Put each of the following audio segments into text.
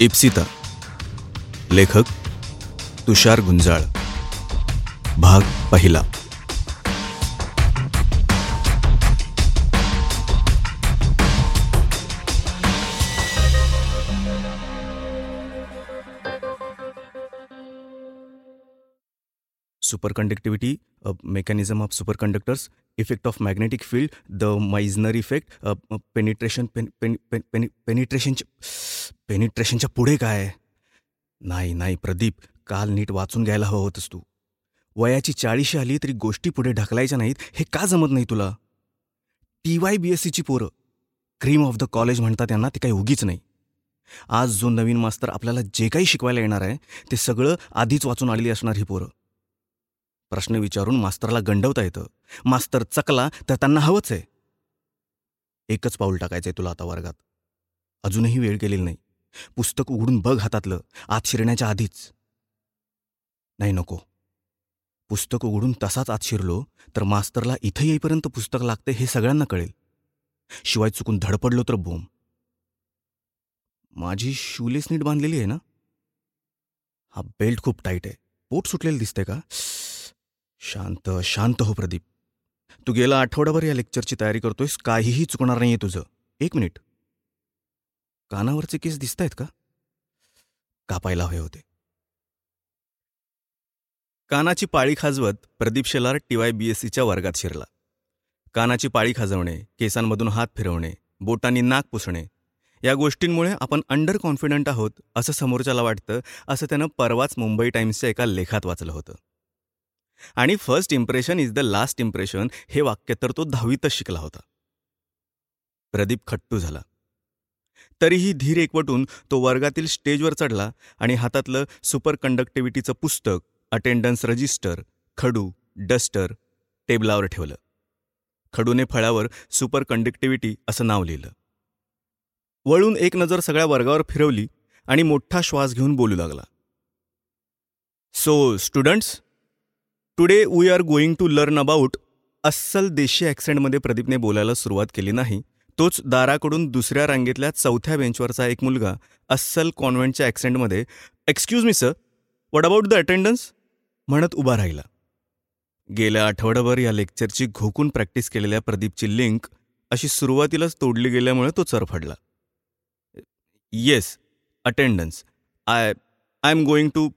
इप्सिता लेखक तुषार गुंजाळ भाग पहिला. Superconductivity a mechanism of superconductors effect of magnetic field the meissner effect uh, uh, penetration pen, pen, pen, pen, penetration पेनिट्रेशनच्या पुढे काय नाही नाही प्रदीप काल नीट वाचून घ्यायला हवं होतंस तू. वयाची चाळीशी आली तरी गोष्टी पुढे ढकलायच्या नाहीत हे का जमत नाही तुला? टी वाय बी एस सीची पोरं क्रीम ऑफ द कॉलेज म्हणतात त्यांना ते काही उगीच नाही. आज जो नवीन मास्तर आपल्याला जे काही शिकवायला येणार आहे ते सगळं आधीच वाचून आलेली असणार ही पोरं. प्रश्न विचारून मास्तरला गंडवता येतं. मास्तर चकला तर त्यांना हवंच आहे. एकच पाऊल टाकायचंय तुला आता वर्गात. अजूनही वेळ गेलेली नाही. पुस्तक उघडून बघ हातातलं. आत शिरण्याच्या आधीच. नाही नको. पुस्तक उघडून तसाच आत शिरलो तर मास्तरला इथं येईपर्यंत पुस्तक लागते हे सगळ्यांना कळेल. शिवाय चुकून धडपडलो तर बोम माझी शूलेस नीट बांधलेली आहे ना? हा बेल्ट खूप टाईट आहे. पोट सुटलेलं दिसतंय का? शांत शांत हो प्रदीप. तू गेला आठवडाभर या लेक्चरची तयारी करतोयस काहीही चुकणार नाहीये तुझं. एक मिनिट. कानावरचे केस दिसत आहेत का? कापायला हवे होते. कानाची पाळी खाजवत Pradeep Shelar TY B S सीच्या वर्गात शिरला. कानाची पाळी खाजवणे केसांमधून हात फिरवणे बोटांनी नाक पुसणे या गोष्टींमुळे आपण अंडर कॉन्फिडंट आहोत असं समोरच्याला वाटतं असं त्यानं परवाच मुंबई टाईम्सच्या एका लेखात वाचलं होतं. आणि first impression is the last impression हे वाक्य तर तो दहावीतच शिकला होता. प्रदीप खट्टू झाला. तरीही धीर एकवटून तो वर्गातील स्टेजवर चढला आणि हातातलं सुपर कंडक्टिव्हिटीचं पुस्तक अटेंडन्स रजिस्टर खडू डस्टर टेबलावर ठेवलं. खडूने फळ्यावर सुपर कंडक्टिव्हिटी असं नाव लिहिलं. वळून एक नजर सगळ्या वर्गावर फिरवली आणि मोठा श्वास घेऊन बोलू लागला. So students today we are going to learn about अस्सल देशी ॲक्सेंटमध्ये प्रदीपने बोलायला सुरुवात केली नाही. तोच दाराकडून दुसऱ्या रांगेतल्या चौथ्या बेंचवरचा एक मुलगा अस्सल कॉन्व्हेंटच्या ॲक्सेंटमध्ये excuse me sir what about the attendance म्हणत उभा राहिला. गेल्या आठवड्याभर या लेक्चरची घोकून प्रॅक्टिस केलेल्या प्रदीपची लिंक अशी सुरुवातीलाच तोडली गेल्यामुळे तो चरफडला. Yes attendance I I am going to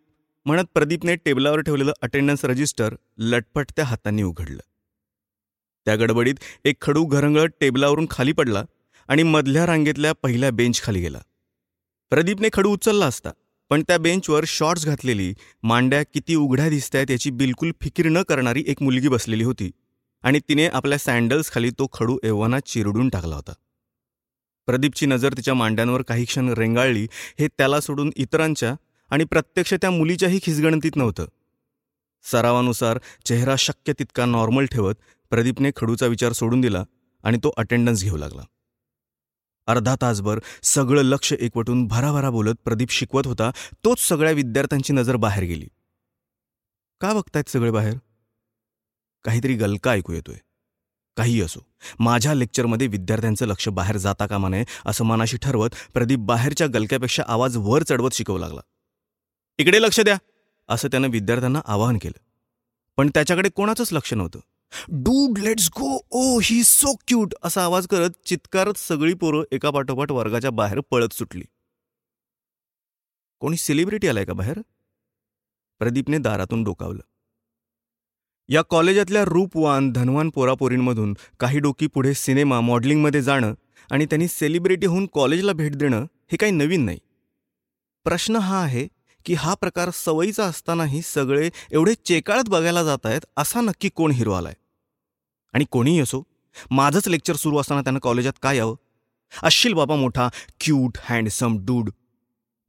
म्हणत प्रदीपने टेबलावर ठेवलेलं अटेंडन्स रजिस्टर लटपटत्या हातांनी उघडलं. त्या गडबडीत एक खडू घरंगळत टेबलावरून खाली पडला आणि मधल्या रांगेतल्या पहिल्या बेंच खाली गेला. प्रदीपने खडू उचलला असता पण त्या बेंचवर शॉर्ट्स घातलेली मांड्या किती उघड्या दिसतायत याची बिलकुल फिकीर न करणारी एक मुलगी बसलेली होती आणि तिने आपल्या सँडल्स खाली तो खडू एव्हाना चिरडून टाकला होता. प्रदीपची नजर तिच्या मांड्यांवर काही क्षण रेंगाळली हे त्याला सोडून इतरांच्या आणि प्रत्यक्ष त्या मुलीच्याही खिसगणतीत नव्हतं. सरावानुसार चेहरा शक्य तितका नॉर्मल ठेवत प्रदीपने खडूचा विचार सोडून दिला आणि तो अटेंडन्स घेऊ लागला. अर्धा तासभर सगळं लक्ष एकवटून भराभरा बोलत प्रदीप शिकवत होता तोच सगळ्या विद्यार्थ्यांची नजर बाहेर गेली. का बघतायत सगळे बाहेर? काहीतरी गलका ऐकू येतोय. काही असो माझ्या लेक्चरमध्ये विद्यार्थ्यांचं लक्ष बाहेर जाता कामा नये असं मनाशी ठरवत प्रदीप बाहेरच्या गलक्यापेक्षा आवाज वर चढवत शिकवू लागला. इकडे लक्ष द्या असं त्यानं विद्यार्थ्यांना आवाहन केलं. पण त्याच्याकडे कोणाचंच लक्ष नव्हतं. Dude let's go oh he so cute असा आवाज करत चित्कारत सगळी पोरं एका पाठोपाठ वर्गाच्या बाहेर पळत सुटली. कोणी सेलिब्रिटी आलाय का बाहेर? प्रदीपने दारातून डोकावलं. या कॉलेजातल्या रूपवान धनवान पोरापोरींमधून काही डोकी पुढे सिनेमा मॉडेलिंगमध्ये जाणं आणि त्यांनी सेलिब्रिटी होऊन कॉलेजला भेट देणं हे काही नवीन नाही. प्रश्न हा आहे की हा प्रकार सवयीचा असतानाही सगळे एवढे चेकाळत बघायला जात आहेत असा नक्की कोण हिरो आलाय? आणि कोणीही असो माझंच लेक्चर सुरू असताना त्यानं कॉलेजात काय यावं? असशील बाबा मोठा क्यूट हँडसम डूड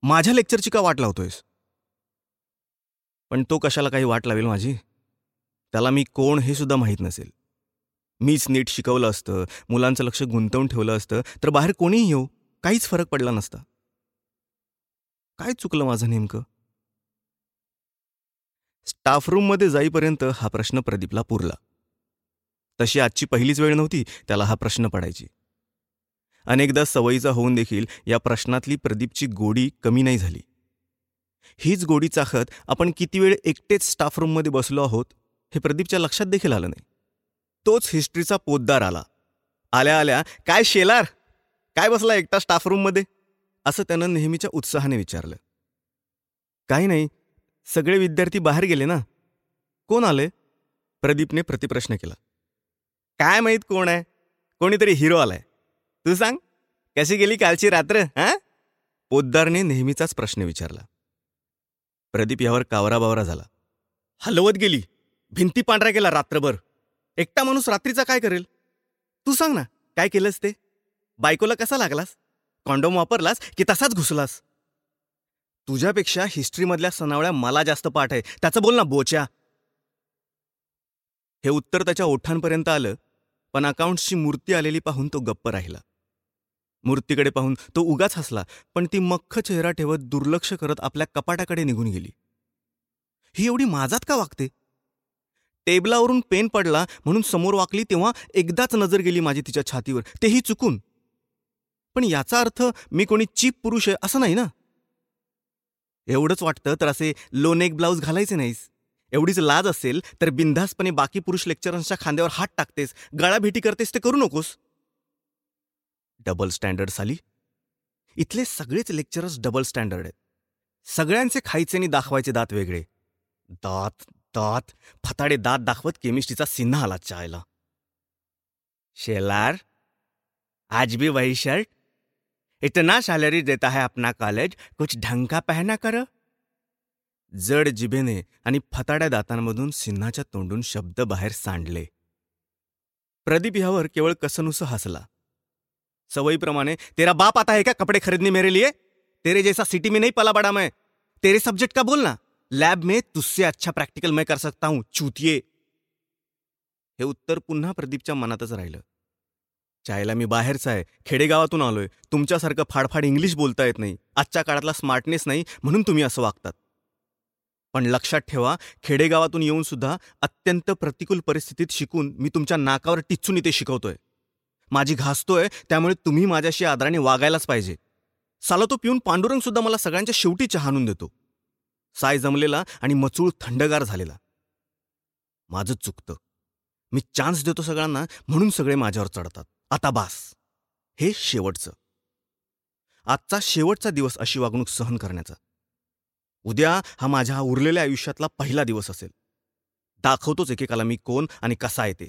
माझ्या लेक्चरची का वाट लावतोयस? पण तो कशाला काही वाट लावेल माझी? त्याला मी कोण हे सुद्धा माहीत नसेल. मीच नीट शिकवलं असतं मुलांचं लक्ष गुंतवून ठेवलं असतं तर बाहेर कोणीही येऊ काहीच फरक पडला नसता. काय चुकलं माझं नेमकं? स्टाफ रूममध्ये जाईपर्यंत हा प्रश्न प्रदीपला पुरला. तशी आजची पहिलीच वेळ नव्हती त्याला हा प्रश्न पडायची. अनेकदा सवयीचा होऊन देखील या प्रश्नातली प्रदीपची गोडी कमी नाही झाली. हीच गोडी चाखत आपण किती वेळ एकटेच स्टाफ रूममध्ये बसलो आहोत हे प्रदीपच्या लक्षात देखील आलं नाही. तोच हिस्ट्रीचा पोद्दार आला. आल्या आल्या काय शेलार? काय बसला एकटा स्टाफ रूममध्ये असं त्यानं नेहमीच्या उत्साहाने विचारलं. काही नाही सगळे विद्यार्थी बाहेर गेले ना? कोण आले? प्रदीपने प्रतिप्रश्न केला. काय माहीत कोण आहे? कोणीतरी हिरो आलाय. तू सांग कशी गेली कालची रात्र हा? पोद्दारने नेहमीचाच प्रश्न विचारला. प्रदीप यावर कावराबावरा झाला. हलवत गेली. भिंती पांढऱ्या गेला रात्रभर. एकटा माणूस रात्रीचा काय करेल? तू सांग ना काय केलंस ते? बायकोला कसा लागलास? कॉन्डोम वापरलास की तसाच घुसलास? तुझ्यापेक्षा हिस्ट्रीमधल्या सनावळ्या मला जास्त पाठ आहे. त्याचं बोल ना बोच्या. हे उत्तर त्याच्या ओठांपर्यंत आलं पण अकाउंट्सची मूर्ती आलेली पाहून तो गप्प राहिला. मूर्तीकडे पाहून तो उगाच हसला पण ती मख्ख चेहरा ठेवत दुर्लक्ष करत आपल्या कपाटाकडे निघून गेली. ही एवढी माझात का वागते? टेबलावरून पेन पडला म्हणून समोर वाकली तेव्हा एकदाच नजर गेली माझी तिच्या छातीवर. तेही चुकून. पण याचा अर्थ मी कोणी चीप पुरुष आहे असं नाही ना? एवढंच वाटतं तर असे लोनेक ब्लाऊज घालायचे नाहीस. एवढीच लाज असेल तर बिनधास्तपणे बाकी पुरुष लेक्चरर्सच्या खांद्यावर हात टाकतेस गळाभेटी करतेस ते करू नकोस. डबल स्टँडर्ड साली. इथले सगळेच लेक्चरर्स डबल स्टँडर्ड आहेत. सगळ्यांचे खायचे आणि दाखवायचे दात वेगळे. दात दात. फताडे दात दाखवत केमिस्ट्रीचा सिन्हा आला चायला. शेलार? आज भी वही शर्ट? इतना सैलरी देता है अपना कॉलेज कुछ ढंग का पहना करो। जड जिभेने आणि फताड्या दातांमधून सिन्हाच्या तोंडून शब्द बाहेर सांडले। प्रदीप ह्यावर केवळ कसनुस हसला। सवयीप्रमाणे तेरा बाप आता है क्या कपड़े खरीदने मेरे लिए? तेरे जैसा सिटी में नहीं पला बड़ा मैं। तेरे सब्जेक्ट का बोलना? लॅब में तुझसे अच्छा प्रॅक्टिकल मैं कर सकता हूं चूतिये हे उत्तर पुन्हा प्रदीपच्या मनातच राहिलं। चायला मी बाहेरचा आहे. खेडेगावातून आलोय. तुमच्यासारखं फाडफाड इंग्लिश बोलता येत नाही. आजच्या काळातला स्मार्टनेस नाही म्हणून तुम्ही असं वागतात. पण लक्षात ठेवा खेडेगावातून येऊन सुद्धा अत्यंत प्रतिकूल परिस्थितीत शिकून मी तुमच्या नाकावर टिचून इथे शिकवतोय. माझी घासतोय त्यामुळे तुम्ही माझ्याशी आदराने वागायलाच पाहिजे. साला तो पिऊन पांडुरंग सुद्धा मला सगळ्यांच्या शेवटी चहा आणून देतो. साय जमलेला आणि मचूळ थंडगार झालेला. माझं चुकतं. मी चान्स देतो सगळ्यांना म्हणून सगळे माझ्यावर चढतात. आता बास. हे शेवटचं. आजचा शेवटचा दिवस अशी वागणूक सहन करण्याचा. उद्या हा माझ्या उरलेल्या आयुष्यातला पहिला दिवस असेल. दाखवतोच एकेकाला मी कोण आणि कसा येते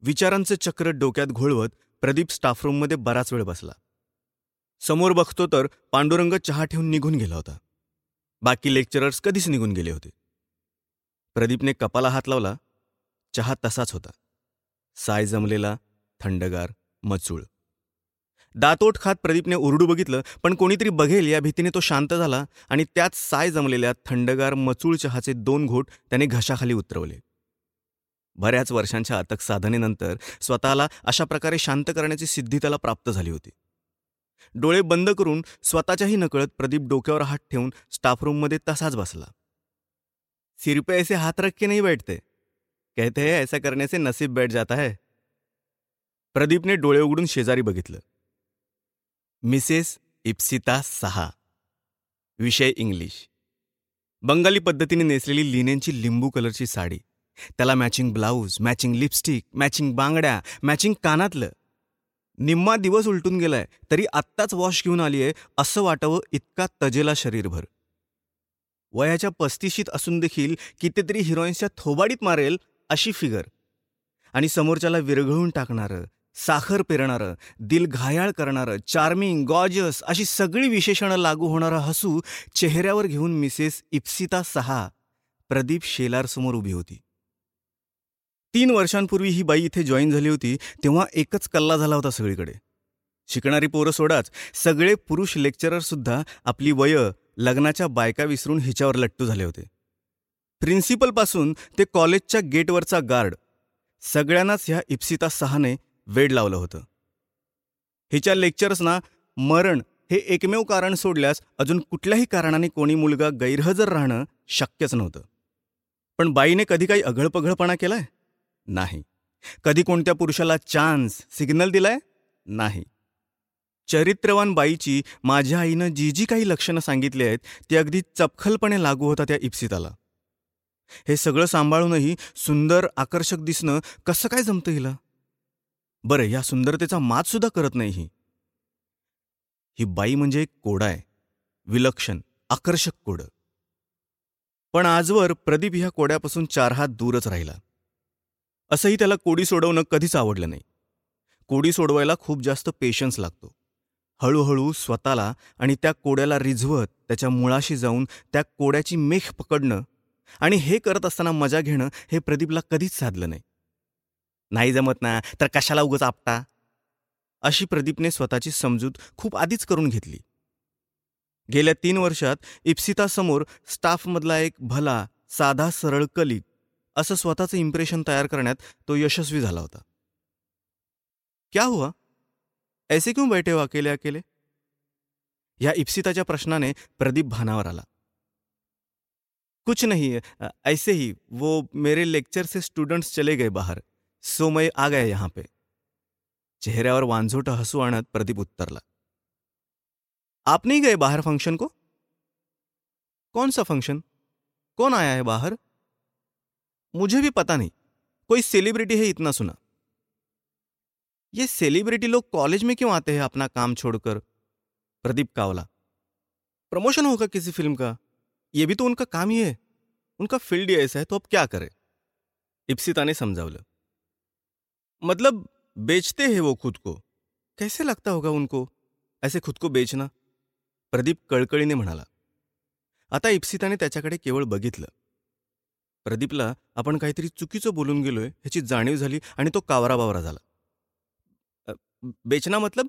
विचारांचे चक्र डोक्यात घोळवत प्रदीप स्टाफरूममध्ये बराच वेळ बसला. समोर बघतो तर पांडुरंग चहा ठेवून निघून गेला होता. बाकी लेक्चरर्स कधीच निघून गेले होते. प्रदीपने कपाला हात लावला. चहा तसाच होता. साय जमलेला थंडगार मचूळ. दातोट खात प्रदीपने उरडू बघितलं पण कोणीतरी बघेल या भीतीने तो शांत झाला आणि त्यात साय जमलेल्या थंडगार मचूळ चहाचे दोन घोट त्याने घशाखाली उतरवले. बऱ्याच वर्षांच्या अतक साधनेनंतर स्वतःला अशा प्रकारे शांत करण्याची सिद्धी त्याला प्राप्त झाली होती. डोळे बंद करून स्वतःच्याही नकळत प्रदीप डोक्यावर हात ठेवून स्टाफरूममध्ये तसाच बसला. सिरपे ऐसे हात रख के नाही बैठते. कहते हैं ऐसा करने से नसीब बैठ जाता है. प्रदीपने डोळे उघडून शेजारी बघितलं. मिसेस इप्सिता सहा. विषय इंग्लिश. बंगाली पद्धतीने नेसलेली लिनेनची लिंबू कलरची साडी. त्याला matching blouse matching lipstick matching बांगड्या मॅचिंग कानातलं. निम्मा दिवस उलटून गेलाय तरी आत्ताच वॉश घेऊन आली आहे असं वाटावं इतका तजेला शरीरभर. वयाच्या पस्तीशीत असून देखील कितीतरी हिरोईन्सच्या थोबाडीत मारेल अशी फिगर आणि समोरच्याला विरघळून टाकणारं साखर पेरणारं दिल घायाळ करणारं चार्मिंग गॉजस अशी सगळी विशेषणं लागू होणारं हसू चेहऱ्यावर घेऊन मिसेस इप्सिता सहा प्रदीप शेलारसमोर उभी होती. तीन वर्षांपूर्वी ही बाई इथे जॉईन झाली होती तेव्हा एकच कल्ला झाला होता सगळीकडे. शिकणारी पोरं सोडाच सगळे पुरुष लेक्चररसुद्धा आपली वय लग्नाच्या बायका विसरून हिच्यावर लट्टू झाले होते. प्रिन्सिपलपासून ते कॉलेजच्या गेटवरचा गार्ड सगळ्यांनाच ह्या इप्सिता सहाने वेड लावलं होतं. हिच्या लेक्चर्सना मरण हे एकमेव कारण सोडल्यास अजून कुठल्याही कारणाने कोणी मुलगा गैरहजर राहणं शक्यच नव्हतं. पण बाईने कधी काही अघळपघळपणा केलाय? नाही. कधी कोणत्या पुरुषाला चान्स सिग्नल दिलाय? नाही. चरित्रवान बाईची माझ्या आईनं जी जी काही लक्षणं सांगितली आहेत ती अगदी चपखलपणे लागू होता त्या इप्सिताला. हे सगळं सांभाळूनही सुंदर आकर्षक दिसणं कसं काय जमतं हिला? बरं या सुंदरतेचा मात सुद्धा करत नाही ही. ही बाई म्हणजे एक कोडा आहे. विलक्षण आकर्षक कोड. पण आजवर प्रदीप ह्या कोड्यापासून चार हात दूरच राहिला. असंही त्याला कोडी सोडवणं कधीच आवडलं नाही. कोडी सोडवायला खूप जास्त पेशन्स लागतो. हळूहळू स्वतःला आणि त्या कोड्याला रिझवत त्याच्या मुळाशी जाऊन त्या कोड्याची मेख पकडणं आणि हे करत असताना मजा घेणं हे प्रदीपला कधीच साधलं नाही. नाही जमत ना तर कशाला उगच आपटा? अशी प्रदीपने स्वतःची समजूत खूप आधीच करून घेतली. गेल्या तीन वर्षात इप्सितासमोर स्टाफमधला एक भला साधा सरळ कलिक असं स्वतःचं इम्प्रेशन तयार करण्यात तो यशस्वी झाला होता. क्या हुआ? ऐसे क्यों बैठे हो अकेले अकेले? या इप्सिताच्या प्रश्नाने प्रदीप भानावर आला. कुछ नहीं ऐसे ही वो मेरे लेक्चर से स्टूडेंट्स चले गए बाहर. सो मैं आ गया यहाँ पे। चेहऱ्यावर वांझोट हसू आणत प्रदीप उत्तरला आप नहीं गए बाहर फ़ंक्शन को? कौन सा फ़ंक्शन? कौन आया है बाहर? मुझे भी पता नहीं, कोई सेलिब्रिटी है इतना सुना। ये सेलिब्रिटी लोग कॉलेज में क्यों आते हैं अपना काम छोड़कर? प्रदीप कावला, प्रमोशन होगा किसी फ़िल्म का? ये भी तो उनका काम ही है। उनका फ़ील्ड ही ऐसा है तो अब क्या करें? इप्सिता ने समझावलं मतलब बेचते हैं वो खुद को। कैसे लगता होगा उनको? ऐसे खुद को बेचना? प्रदीप कळकळीने म्हणाला आता इप्सिताने त्याच्याकडे केवळ बघितलं. प्रदीपला आपण काहीतरी चुकीचं बोलून गेलोय ह्याची जाणीव झाली आणि तो कावरा बावरा झाला बेचना मतलब?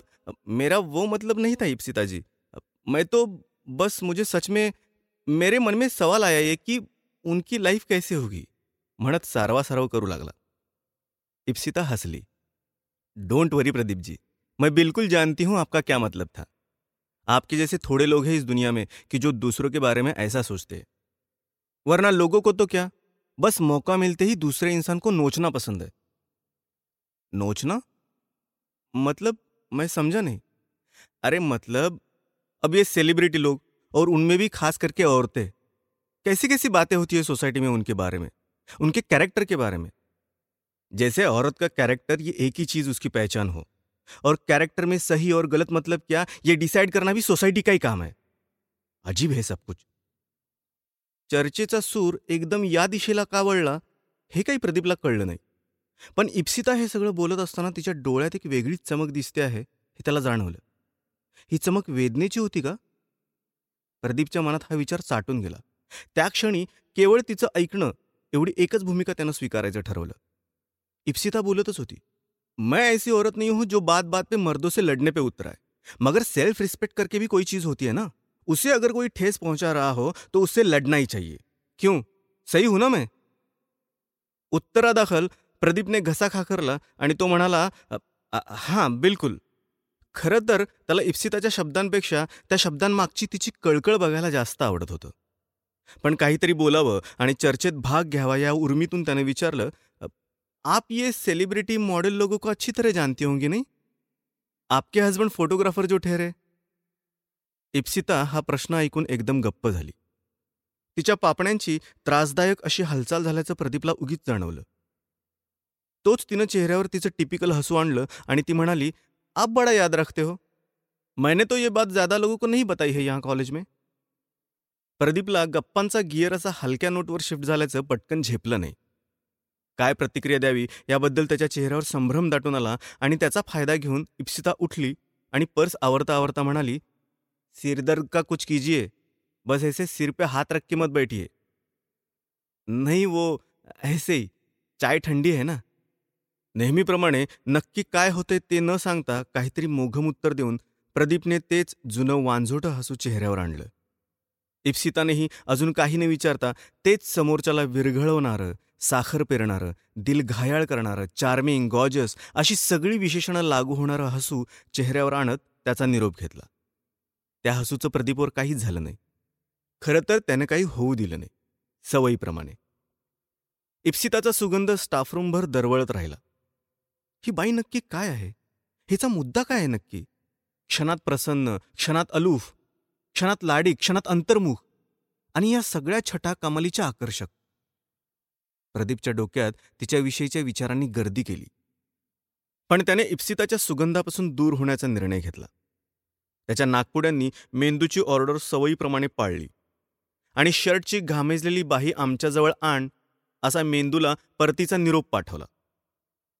मेरा वो मतलब नहीं था इप्सिता जी मैं तो बस मुझे सच में मेरे मन में सवाल आया ये की उनकी लाईफ कैसे होगी? म्हणत सारवा सारव करू लागला. इप्सिता हसली डोंट वरी प्रदीप जी। मैं बिल्कुल जानती हूँ आपका क्या मतलब था। आपके जैसे थोड़े लोग हैं इस दुनिया में कि जो दूसरों के बारे में ऐसा सोचते हैं। वरना लोगों को तो क्या? बस मौका मिलते ही दूसरे इंसान को नोचना पसंद है। नोचना? मतलब मैं समझा नहीं। अरे मतलब अब ये सेलिब्रिटी लोग और उनमें भी खास करके औरतें कैसी कैसी बातें होती है सोसाइटी में उनके बारे में? उनके कैरेक्टर के बारे में? जैसे औरत का कैरेक्टर ये एक ही चीज उसकी पहचान हो। और कैरेक्टर में सही और गलत मतलब क्या? ये डिसाइड करना भी सोसायटी का ही काम है। अजीब है सब कुछ। चर्चेचा सूर एकदम या दिशेला का वळला हे काही प्रदीपला कळलं नाही. पण इप्सिता हे सगळं बोलत असताना तिच्या डोळ्यात एक वेगळीच चमक दिसते आहे हे त्याला जाणवलं. ही चमक वेदनेची होती का? प्रदीपच्या मनात हा विचार चाटून गेला. त्या क्षणी केवळ तिचं ऐकणं एवढी एकच भूमिका त्यानं स्वीकारायचं ठरवलं. इप्सिता बोलतच होती मैं ऐसी औरत नहीं हूं जो बात बात पे मर्दों से लड़ने पे उतरा है मगर सेल्फ रिस्पेक्ट करके भी कोई चीज होती है ना? उसे अगर कोई ठेस पहुंचा रहा हो तो उससे लड़ना ही चाहिए। क्यों? सही हूं ना मैं? उत्तरादाखल प्रदीपने घसा खाकरला आणि तो म्हणाला हां बिलकुल. खरं तर त्याला इप्सिताच्या शब्दांपेक्षा त्या शब्दांमागची तिची कळकळ बघायला जास्त आवडत होतं. पण काहीतरी बोलावं आणि चर्चेत भाग घ्यावा या उर्मीतून त्याने विचारलं आप ये सेलिब्रिटी मॉडल लोगों को अच्छी तरह जानती होंगी नहीं? आपके हस्बंड फोटोग्राफर जो ठहरे। इप्सिता हा प्रश्न ऐकून एकदम गप्प झाली. तिच्या पापण्यांची त्रासदायक अशी हालचाल झाल्याचं प्रदीपला उगीच जाणवलं. तोच तिनं चेहऱ्यावर तिचं टिपिकल हसू आणलं आणि ती म्हणाली आप बड़ा याद रखते हो. मैंने तो ये बात ज्यादा लोगों को नहीं बताई है यहाँ कॉलेज में. प्रदीपला गप्पांचा गिअर असा हलक्या नोटवर शिफ्ट झाल्याचं पटकन झेपलं नाही. काय प्रतिक्रिया द्यावी याबद्दल त्याच्या चेहऱ्यावर संभ्रम दाटून आला आणि त्याचा फायदा घेऊन इप्सिता उठली आणि पर्स आवरता आवरता म्हणाली सिरदर्द का कुछ कीजिए? बस ऐसे सिर पे हात रख के मत बैठिए. नाही वो ऐसे ही चाय ठंडी आहे ना? नेहमीप्रमाणे नक्की काय होते ते न सांगता काहीतरी मोघम उत्तर देऊन प्रदीपने तेच जुनं वांझोटं हसू चेहऱ्यावर आणलं. इप्सितानेही अजून काही न विचारता तेच समोरच्याला विरघळवणारं साखर पेरणारं दिल घायाळ करणारं चार्मिंग गॉजस अशी सगळी विशेषणं लागू होणारं हसू चेहऱ्यावर आणत त्याचा निरोप घेतला. त्या हसूचं प्रदीपवर काहीच झालं नाही. खरं तर त्यानं काही होऊ दिलं नाही सवयीप्रमाणे. इप्सिताचा सुगंध स्टाफरूमभर दरवळत राहिला. ही बाई नक्की काय आहे? हिचा मुद्दा काय आहे नक्की? क्षणात प्रसन्न क्षणात अलूफ क्षणात लाडी क्षणात अंतर्मुख आणि या सगळ्या छटा कमालीच्या आकर्षक. प्रदीपच्या डोक्यात तिच्याविषयीच्या विचारांनी गर्दी केली. पण त्याने इप्सिताच्या सुगंधापासून दूर होण्याचा निर्णय घेतला. त्याच्या नागपुड्यांनी मेंदूची ऑर्डर सवयीप्रमाणे पाळली. आणि शर्टची घामेजलेली बाही आमच्याजवळ आण असा मेंदूला परतीचा निरोप पाठवला.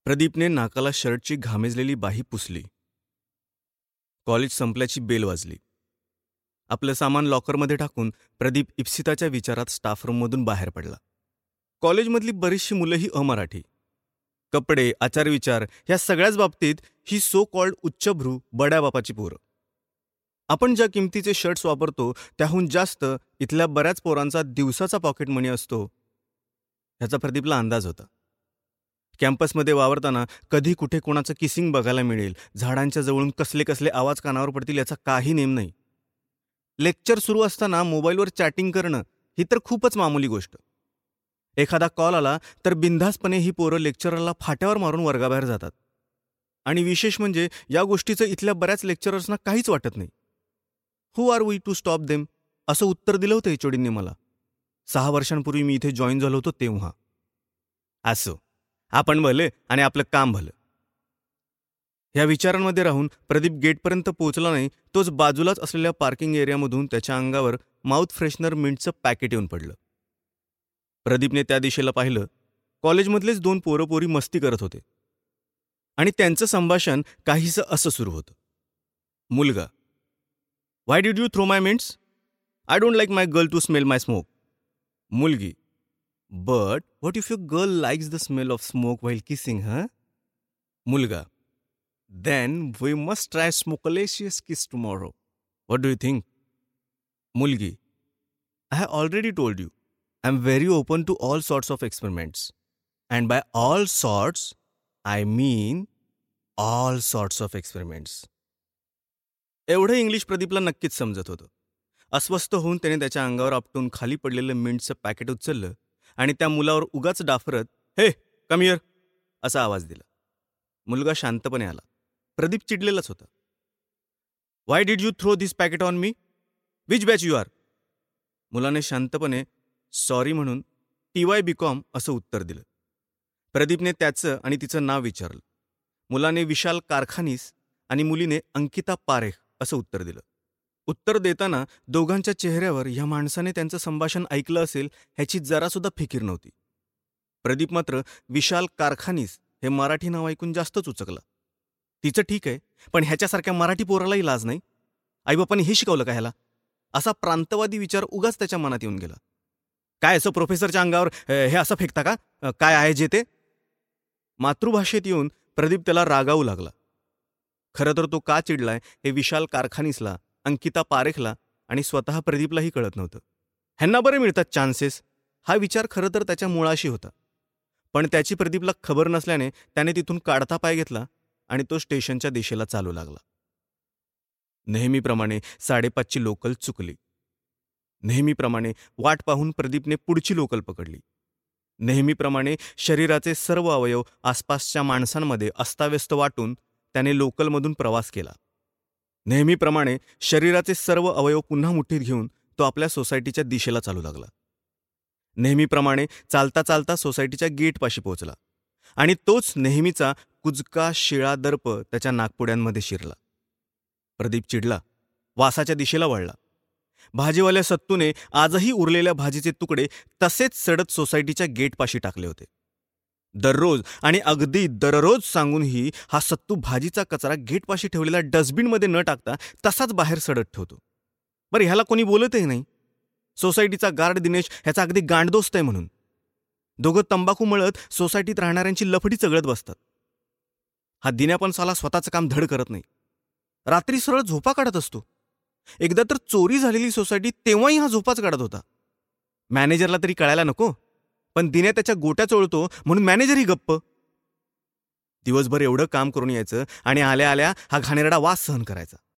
प्रदीपने नाकाला शर्टची घामेजलेली बाही पुसली. कॉलेज संपल्याची बेल वाजली. आपलं सामान लॉकरमध्ये टाकून प्रदीप इप्सिताच्या विचारात स्टाफ रूममधून बाहेर पडला. कॉलेजमधली बरीचशी मुलंही अमराठी. कपडे आचारविचार ह्या सगळ्याच बाबतीत ही सो कॉल्ड उच्चभ्रू बड्या बापाची पोरं. आपण ज्या किमतीचे शर्ट्स वापरतो त्याहून जास्त इथल्या बऱ्याच पोरांचा दिवसाचा पॉकेट मनी असतो ह्याचा प्रदीपला अंदाज होता. कॅम्पसमध्ये वावरताना कधी कुठे कोणाचं किसिंग बघायला मिळेल झाडांच्या जवळून कसले कसले आवाज कानावर पडतील याचा काही नेम नाही. लेक्चर सुरू असताना मोबाईलवर चॅटिंग करणं ही तर खूपच मामूली गोष्ट. एखादा कॉल आला तर बिनधास्तपणे ही पोरं लेक्चररला फाट्यावर मारून वर्गाबाहेर जातात. आणि विशेष म्हणजे या गोष्टीचं इथल्या बऱ्याच लेक्चरर्सना काहीच वाटत नाही. Who are we to stop them असं उत्तर दिलं होतं एचओडींनी मला. सहा वर्षांपूर्वी मी इथे जॉईन झालो होतो तेव्हा. असो आपण भले आणि आपलं काम भलं. ह्या विचारांमध्ये राहून प्रदीप गेटपर्यंत पोहोचला नाही तोच बाजूलाच असलेल्या पार्किंग एरियामधून त्याच्या अंगावर माउथ फ्रेशनर मिंटचं पॅकेट येऊन पडलं. प्रदीपने त्या दिशेला पाहिलं. कॉलेजमधलेच दोन पोरंपोरी मस्ती करत होते. आणि त्यांचं संभाषण काहीसं असं सुरू होतं. मुलगा why did you throw my mints I don't like my girl to smell my smoke मुलगी but what if your girl likes the smell of smoke while kissing her मुलगा then we must try smokelicious kiss tomorrow what do you think मुलगी I have already told you I am very open to all sorts of experiments and by all sorts I mean all sorts of experiments एवढं English प्रदीपला नक्कीच समजत होतं. अस्वस्थ होऊन त्याने त्याच्या अंगावर आपटून खाली पडलेलं मिंटचं पॅकेट उचललं आणि त्या मुलावर उगाच डाफरत हे कम असा आवाज दिला. मुलगा शांतपणे आला. प्रदीप चिडलेलाच होता. Why did you throw this packet on me which batch you are मुलाने शांतपणे सॉरी म्हणून टी वाय बी कॉम असं उत्तर दिलं. प्रदीपने त्याचं आणि तिचं नाव विचारलं. मुलाने विशाल कारखानीस आणि मुलीने अंकिता पारेख असं उत्तर दिलं. उत्तर देताना दोघांच्या चेहऱ्यावर ह्या माणसाने त्यांचं संभाषण ऐकलं असेल ह्याची जरासुद्धा फिकीर नव्हती. प्रदीप मात्र विशाल कारखानीस हे मराठी नाव ऐकून जास्तच उचकला. तिचं ठीक आहे पण ह्याच्यासारख्या मराठी पोरालाही लाज नाही. आईबापांनी हे शिकवलं का ह्याला? असा प्रांतवादी विचार उगाच त्याच्या मनात येऊन गेला. काय असं प्रोफेसरच्या अंगावर हे असं फेकता का? काय आहे जे ते? मातृभाषेत येऊन प्रदीप त्याला रागावू लागला. खरं तर तो का चिडलाय हे विशाल कारखानीसला अंकिता पारेखला आणि स्वतः प्रदीपलाही कळत नव्हतं. ह्यांना बरे मिळतात चान्सेस हा विचार खरं तर त्याच्या मुळाशी होता. पण त्याची प्रदीपला खबर नसल्याने त्याने तिथून काढता पाय घेतला आणि तो स्टेशनच्या दिशेला चालू लागला. नेहमीप्रमाणे साडेपाचची लोकल चुकली. नेहमीप्रमाणे वाट पाहून प्रदीपने पुढची लोकल पकडली. नेहमीप्रमाणे शरीराचे सर्व अवयव आसपासच्या माणसांमध्ये अस्ताव्यस्त वाटून त्याने लोकलमधून प्रवास केला. नेहमीप्रमाणे शरीराचे सर्व अवयव पुन्हा मुठीत घेऊन तो आपल्या सोसायटीच्या दिशेला चालू लागला. नेहमीप्रमाणे चालता चालता सोसायटीच्या गेटपाशी पोहोचला आणि तोच नेहमीचा कुजका शिळा दर्प त्याच्या नागपुड्यांमध्ये शिरला. प्रदीप चिडला वासाच्या दिशेला वळला. भाजीवाल्या सत्तूने आजही उरलेल्या भाजीचे तुकडे तसेच सडत सोसायटीच्या गेटपाशी टाकले होते. दररोज आणि अगदी दररोज सांगूनही हा सत्तू भाजीचा कचरा गेटपाशी ठेवलेला डस्टबिनमध्ये न टाकता तसाच बाहेर सडत ठेवतो. बरं ह्याला कोणी बोलतही नाही. सोसायटीचा गार्ड दिनेश ह्याचा अगदी गांडदोस्त आहे म्हणून. दोघं तंबाखू मळत सोसायटीत राहणाऱ्यांची लफडी चगळत बसतात. हा दिन्या पण साला स्वतःचं काम धड करत नाही. रात्री सरळ झोपा काढत असतो. एकदा तर चोरी झालेली सोसायटी तेव्हाही हा झोपाच काढत होता. मॅनेजरला तरी कळायला नको. पण दिने त्याच्या गोट्या चोळतो म्हणून मॅनेजरही गप्प. दिवसभर एवढं काम करून यायचं आणि आल्या आल्या हा घाणेरडा वास सहन करायचा.